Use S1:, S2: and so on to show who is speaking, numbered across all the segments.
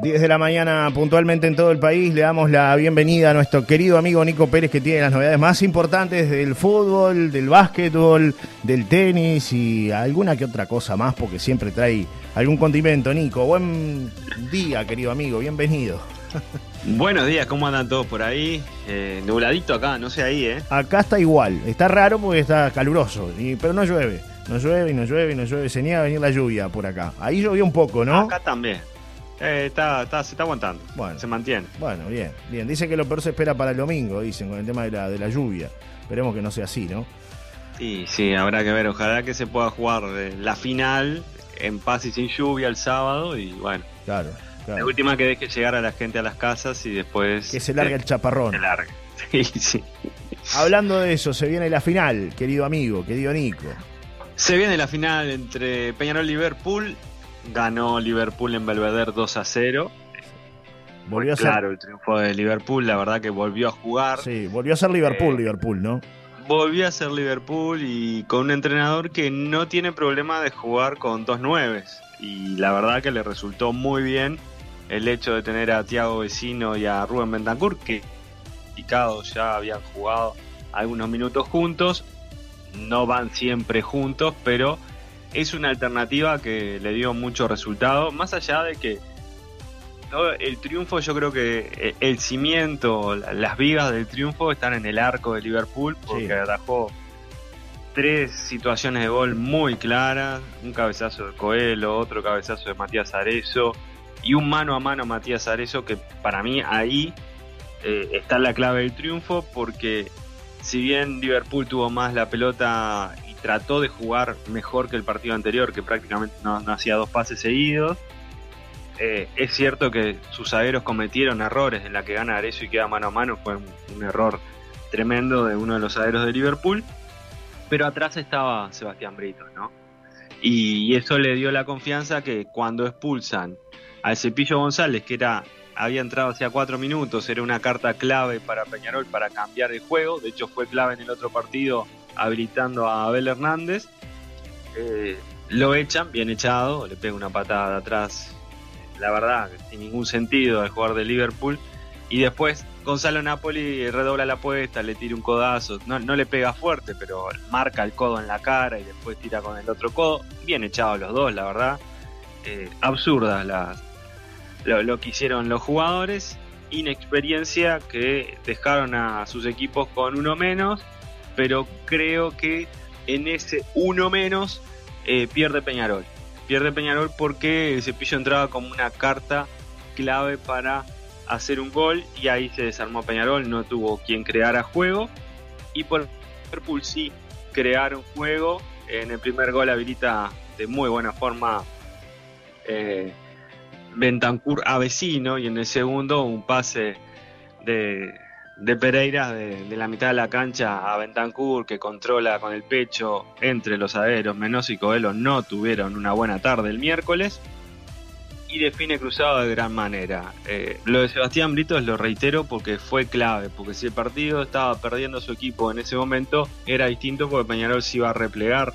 S1: 10 de la mañana puntualmente en todo el país. Le damos la bienvenida a nuestro querido amigo Nico Pérez que tiene las novedades más importantes del fútbol, del básquetbol, del tenis y alguna que otra cosa más porque siempre trae algún condimento. Nico, buen día querido amigo, bienvenido.
S2: Buenos días, ¿cómo andan todos por ahí? Eh, nubladito acá, no sé ahí, ¿eh?
S1: Acá está igual, está raro porque está caluroso, pero no llueve. No llueve y no llueve y no llueve. Se niega a venir la lluvia por acá. Ahí llovió un poco, ¿no?
S2: Acá también. Eh, está, está, se está aguantando. Bueno, se mantiene.
S1: Bueno, bien, bien. Dice que lo peor se espera para el domingo, dicen, con el tema de la, de la lluvia. Esperemos que no sea así, ¿no?
S2: Sí, sí, habrá que ver. Ojalá que se pueda jugar eh, la final en paz y sin lluvia el sábado y bueno.
S1: Claro,
S2: La última que deje llegar a la gente a las casas y después...
S1: Que se largue el chaparrón.
S2: Se largue. Sí, sí.
S1: Hablando de eso, se viene la final, querido amigo, querido Nico.
S2: Se viene la final entre Peñarol y Liverpool ganó Liverpool en Belvedere 2 a 0. Volvió a ser... Claro, el triunfo de Liverpool, la verdad que volvió a jugar.
S1: Sí, volvió a ser Liverpool, eh, Liverpool, ¿no?
S2: Volvió a ser Liverpool y con un entrenador que no tiene problema de jugar con dos nueves. Y la verdad que le resultó muy bien el hecho de tener a Thiago Vecino y a Rubén Bentancur, que ya habían jugado algunos minutos juntos. No van siempre juntos, pero es una alternativa que le dio mucho resultado, más allá de que el triunfo, yo creo que eh, el cimiento, las vigas del triunfo están en el arco de Liverpool, porque atajó tres situaciones de gol muy claras, un cabezazo de Coelho, otro cabezazo de Matías Arezo y un mano a mano Matías Arezo que para mí ahí eh, está la clave del triunfo porque si bien Liverpool tuvo más la pelota trató de jugar mejor que el partido anterior, que prácticamente no, hacía dos pases seguidos. Eh, es cierto que sus zagueros cometieron errores en la que gana Arezo y queda mano a mano, fue un, error tremendo de uno de los zagueros de Liverpool, pero atrás estaba Sebastián Brito, ¿no? Y, eso le dio la confianza que cuando expulsan al Cepillo González, que era había entrado hacía cuatro minutos, era una carta clave para Peñarol para cambiar el juego, de hecho fue clave en el otro partido habilitando a Abel Hernández. Eh, lo echan, bien echado, le pega una patada de atrás, la verdad, sin ningún sentido al jugador de Liverpool. Y después Gonzalo Napoli redobla la apuesta, le tira un codazo, no, le pega fuerte, pero marca el codo en la cara y después tira con el otro codo. Bien echados los dos, la verdad. Eh, absurdas las, lo, lo, que hicieron los jugadores. Inexperiencia que dejaron a sus equipos con uno menos pero creo que en ese uno menos eh, pierde Peñarol. Pierde Peñarol porque el cepillo entraba como una carta clave para hacer un gol y ahí se desarmó Peñarol, no tuvo quien creara juego y por Liverpool sí crearon juego. En el primer gol habilita de muy buena forma eh, Bentancur a vecino y en el segundo un pase de de Pereira de, la mitad de la cancha a Bentancur que controla con el pecho entre los aderos. Menos y Coelho no tuvieron una buena tarde el miércoles y define cruzado de gran manera. Eh, lo de Sebastián Britos lo reitero porque fue clave, porque si el partido estaba perdiendo su equipo en ese momento era distinto porque Peñarol se iba a replegar.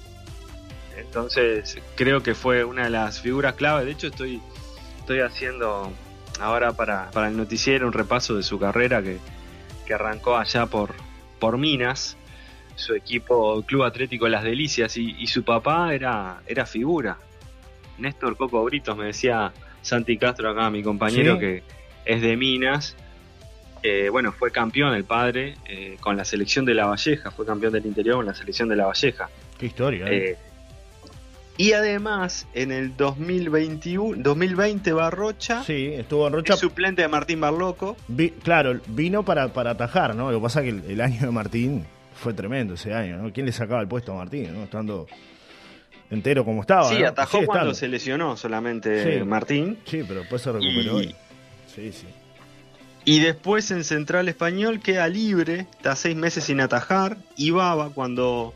S2: Entonces creo que fue una de las figuras clave. De hecho estoy, estoy haciendo ahora para, para el noticiero un repaso de su carrera que que arrancó allá por, por Minas, su equipo Club Atlético Las Delicias, y, su papá era, era figura. Néstor Coco Britos me decía Santi Castro acá, mi compañero, que es de Minas. bueno, fue campeón el padre eh, con la selección de La Valleja, fue campeón del interior con la selección de La Valleja.
S1: Qué historia. ¿eh?
S2: Y además, en el 2021, 2020 Barrocha.
S1: Sí, estuvo en Rocha.
S2: suplente de Martín Barloco.
S1: claro, vino para, para atajar, ¿no? Lo que pasa es que el, año de Martín fue tremendo ese año, ¿no? ¿Quién le sacaba el puesto a Martín, ¿no? Estando entero como estaba.
S2: Sí, atajó cuando se lesionó solamente Martín.
S1: Sí, pero después se recuperó. Y... Sí, sí.
S2: Y después en Central Español queda libre, está seis meses sin atajar. Y Baba, cuando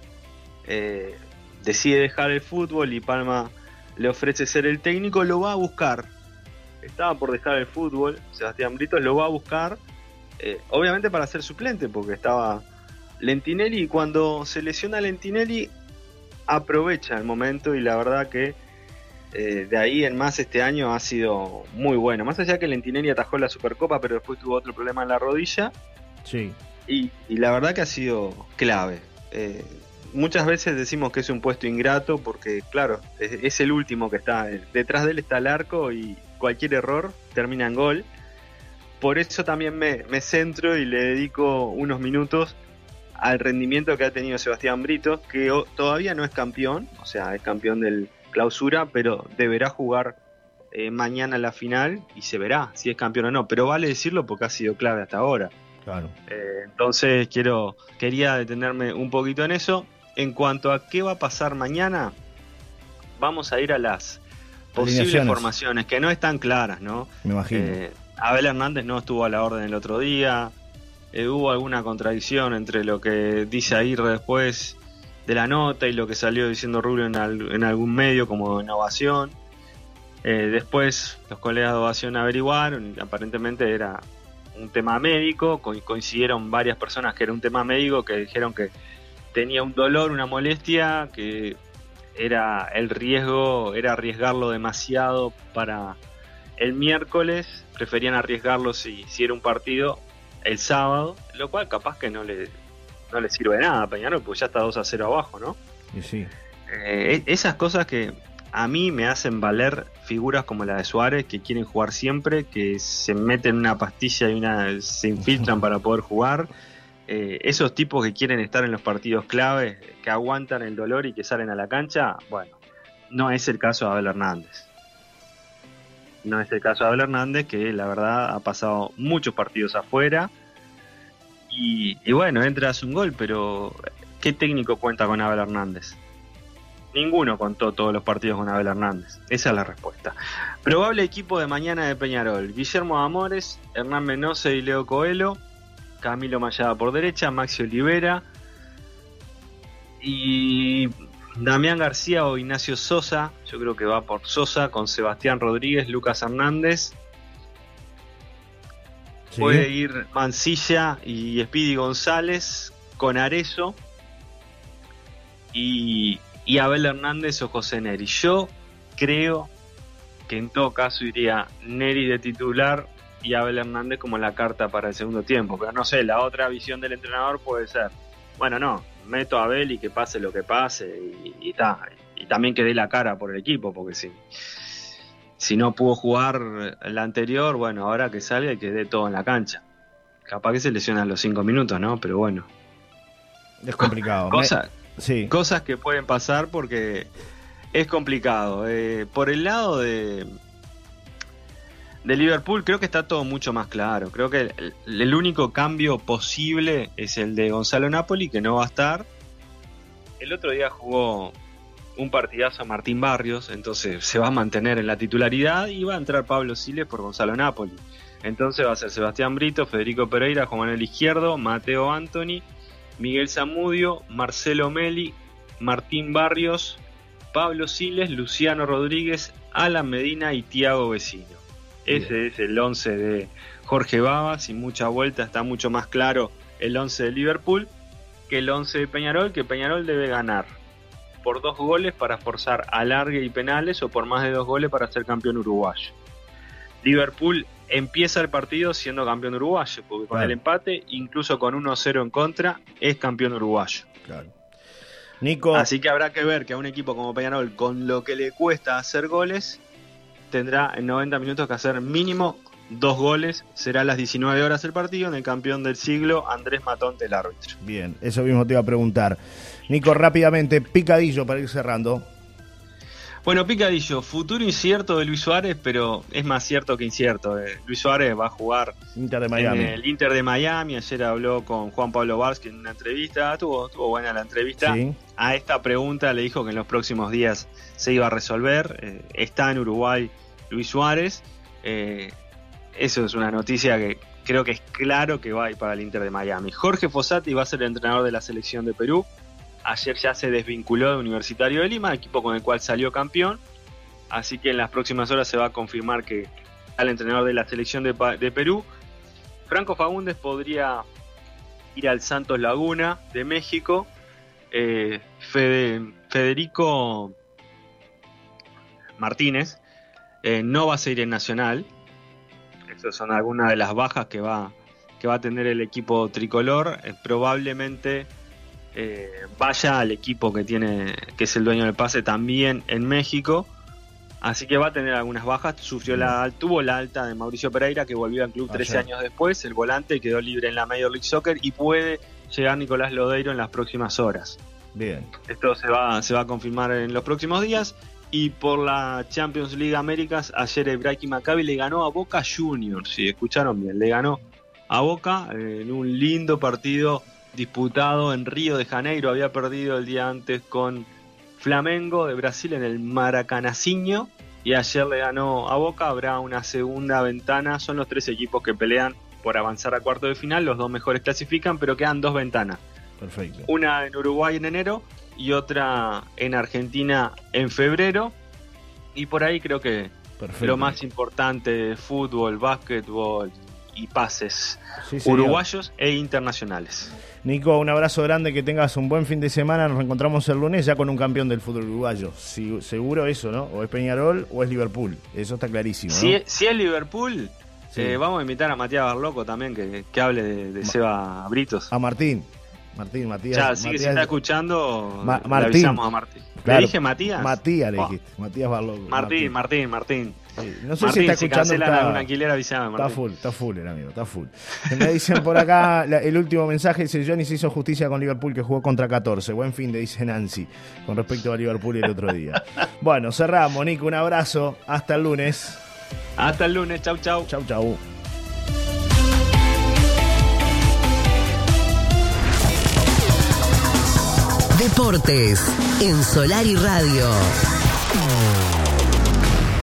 S2: eh, decide dejar el fútbol y Palma le ofrece ser el técnico, lo va a buscar. Estaba por dejar el fútbol, Sebastián Brito lo va a buscar, eh, obviamente para ser suplente, porque estaba Lentinelli y cuando se lesiona Lentinelli aprovecha el momento y la verdad que Eh, de ahí en más este año ha sido muy bueno. Más allá que Lentinelli atajó la Supercopa, pero después tuvo otro problema en la rodilla.
S1: Sí.
S2: Y, la verdad que ha sido clave. Eh, muchas veces decimos que es un puesto ingrato porque, claro, es, el último que está. Detrás de él está el arco y cualquier error termina en gol. Por eso también me, centro y le dedico unos minutos al rendimiento que ha tenido Sebastián Brito, que todavía no es campeón, o sea, es campeón del clausura, pero deberá jugar eh, mañana la final y se verá si es campeón o no. Pero vale decirlo porque ha sido clave hasta ahora.
S1: Claro.
S2: Eh, entonces quiero, quería detenerme un poquito en eso. En cuanto a qué va a pasar mañana, vamos a ir a las posibles formaciones, que no están claras, ¿no?
S1: Me imagino.
S2: Eh, Abel Hernández no estuvo a la orden el otro día. Eh, hubo alguna contradicción entre lo que dice Aguirre después de la nota y lo que salió diciendo Rubio en, algún medio como innovación. Eh, después los colegas de Ovación averiguaron y aparentemente era un tema médico. coincidieron varias personas que era un tema médico que dijeron que tenía un dolor, una molestia, que era el riesgo, era arriesgarlo demasiado para el miércoles, preferían arriesgarlo si, si era un partido el sábado, lo cual capaz que no le, no le sirve nada a Peñarol, porque ya está 2 a 0 abajo, ¿no?
S1: Y sí.
S2: Eh, e, esas cosas que a mí me hacen valer figuras como la de Suárez, que quieren jugar siempre, que se meten una pastilla y una se infiltran para poder jugar eh, esos tipos que quieren estar en los partidos clave, que aguantan el dolor y que salen a la cancha, bueno, no es el caso de Abel Hernández. No es el caso de Abel Hernández, que la verdad ha pasado muchos partidos afuera. Y, bueno, entra a un gol, pero ¿qué técnico cuenta con Abel Hernández? Ninguno contó todos los partidos con Abel Hernández. Esa es la respuesta. Probable equipo de mañana de Peñarol. Guillermo Amores, Hernán Menose y Leo Coelho. Camilo Mayada por derecha, Maxi Olivera y Damián García o Ignacio Sosa, yo creo que va por Sosa con Sebastián Rodríguez, Lucas Hernández. Puede ir Mancilla y Speedy González con Arezo y, y Abel Hernández o José Neri. Yo creo que en todo caso iría Neri de titular y Abel Hernández como la carta para el segundo tiempo. Pero no sé, la otra visión del entrenador puede ser, bueno, no, meto a Abel y que pase lo que pase y, está. Y, también que dé la cara por el equipo, porque si, si no pudo jugar la anterior, bueno, ahora que salga y que dé todo en la cancha. Capaz que se lesionan los cinco minutos, ¿no? Pero bueno.
S1: Es complicado.
S2: Cosas, sí. cosas que pueden pasar porque es complicado. Eh, por el lado de, de Liverpool creo que está todo mucho más claro. Creo que el, único cambio posible es el de Gonzalo Napoli, que no va a estar. El otro día jugó un partidazo a Martín Barrios, entonces se va a mantener en la titularidad y va a entrar Pablo Siles por Gonzalo Napoli. Entonces va a ser Sebastián Brito, Federico Pereira, Juan Manuel Izquierdo, Mateo Anthony, Miguel Zamudio, Marcelo Meli, Martín Barrios, Pablo Siles, Luciano Rodríguez, Alan Medina y Tiago Vecino. Ese es el 11 de Jorge Baba, sin mucha vuelta, está mucho más claro el 11 de Liverpool que el 11 de Peñarol, que Peñarol debe ganar por dos goles para forzar alargue y penales o por más de dos goles para ser campeón uruguayo. Liverpool empieza el partido siendo campeón uruguayo, porque con el empate, incluso con 1-0 en contra, es campeón uruguayo.
S1: Claro.
S2: Nico. Así que habrá que ver que a un equipo como Peñarol, con lo que le cuesta hacer goles, tendrá en 90 minutos que hacer mínimo dos goles. Será a las 19 horas el partido en el campeón del siglo, Andrés Matón, del árbitro.
S1: Bien, eso mismo te iba a preguntar. Nico, rápidamente, picadillo para ir cerrando.
S2: Bueno, picadillo, futuro incierto de Luis Suárez, pero es más cierto que incierto. Eh, Luis Suárez va a jugar
S1: Inter de Miami.
S2: en el Inter de Miami. Ayer habló con Juan Pablo Varsky en una entrevista. Estuvo, buena la entrevista. A esta pregunta le dijo que en los próximos días se iba a resolver. Eh, está en Uruguay Luis Suárez. Eh, eso es una noticia que creo que es claro que va a ir para el Inter de Miami. Jorge Fossati va a ser el entrenador de la selección de Perú. Ayer ya se desvinculó de Universitario de Lima, equipo con el cual salió campeón. Así que en las próximas horas se va a confirmar que al entrenador de la selección de, Perú. Franco Fagundes podría ir al Santos Laguna de México. Eh, Federico Martínez, eh, no va a seguir en Nacional. Esas son algunas de las bajas que va, que va a tener el equipo tricolor. Eh, probablemente eh, vaya al equipo que tiene, que es el dueño del pase también en México. Así que va a tener algunas bajas. Sufrió la, tuvo la alta de Mauricio Pereira, que volvió al club 13 años después. El volante quedó libre en la Major League Soccer y puede llegar Nicolás Lodeiro en las próximas horas.
S1: Bien.
S2: Esto se va, se va a confirmar en los próximos días. Y por la Champions League Américas, ayer Ibrahim Maccabi le ganó a Boca Juniors. Si escucharon bien, le ganó a Boca en un lindo partido disputado en Río de Janeiro. Había perdido el día antes con Flamengo de Brasil en el Maracanacinho. Y ayer le ganó a Boca. Habrá una segunda ventana. Son los tres equipos que pelean por avanzar a cuarto de final. Los dos mejores clasifican, pero quedan dos ventanas.
S1: Perfecto.
S2: Una en Uruguay en enero y otra en Argentina en febrero. Y por ahí creo que lo más importante, fútbol, básquetbol y pases uruguayos e internacionales.
S1: Nico, un abrazo grande, que tengas un buen fin de semana. Nos encontramos el lunes ya con un campeón del fútbol uruguayo. seguro eso, ¿no? O es Peñarol o es Liverpool. Eso está clarísimo.
S2: Si, es Liverpool, eh, vamos a invitar a Matías Barloco también, que, hable de, Seba Britos.
S1: A Martín. Martín, Matías.
S2: Ya, así que si está escuchando, Martín. le avisamos a Martín. ¿Le dije Matías?
S1: Matías le oh. dijiste. Matías Barloco.
S2: Martín, Martín, Martín.
S1: No sé si está escuchando.
S2: Está, alquiler, avísame,
S1: Está full, está full el amigo, está full. Me dicen por acá, el último mensaje dice: Johnny se hizo justicia con Liverpool que jugó contra 14. Buen fin, le dice Nancy, con respecto a Liverpool el otro día. bueno, cerramos, Nico. Un abrazo. Hasta el lunes.
S2: Hasta el lunes. Chau, chau.
S1: Chau, chau.
S3: Deportes en Solar y Radio.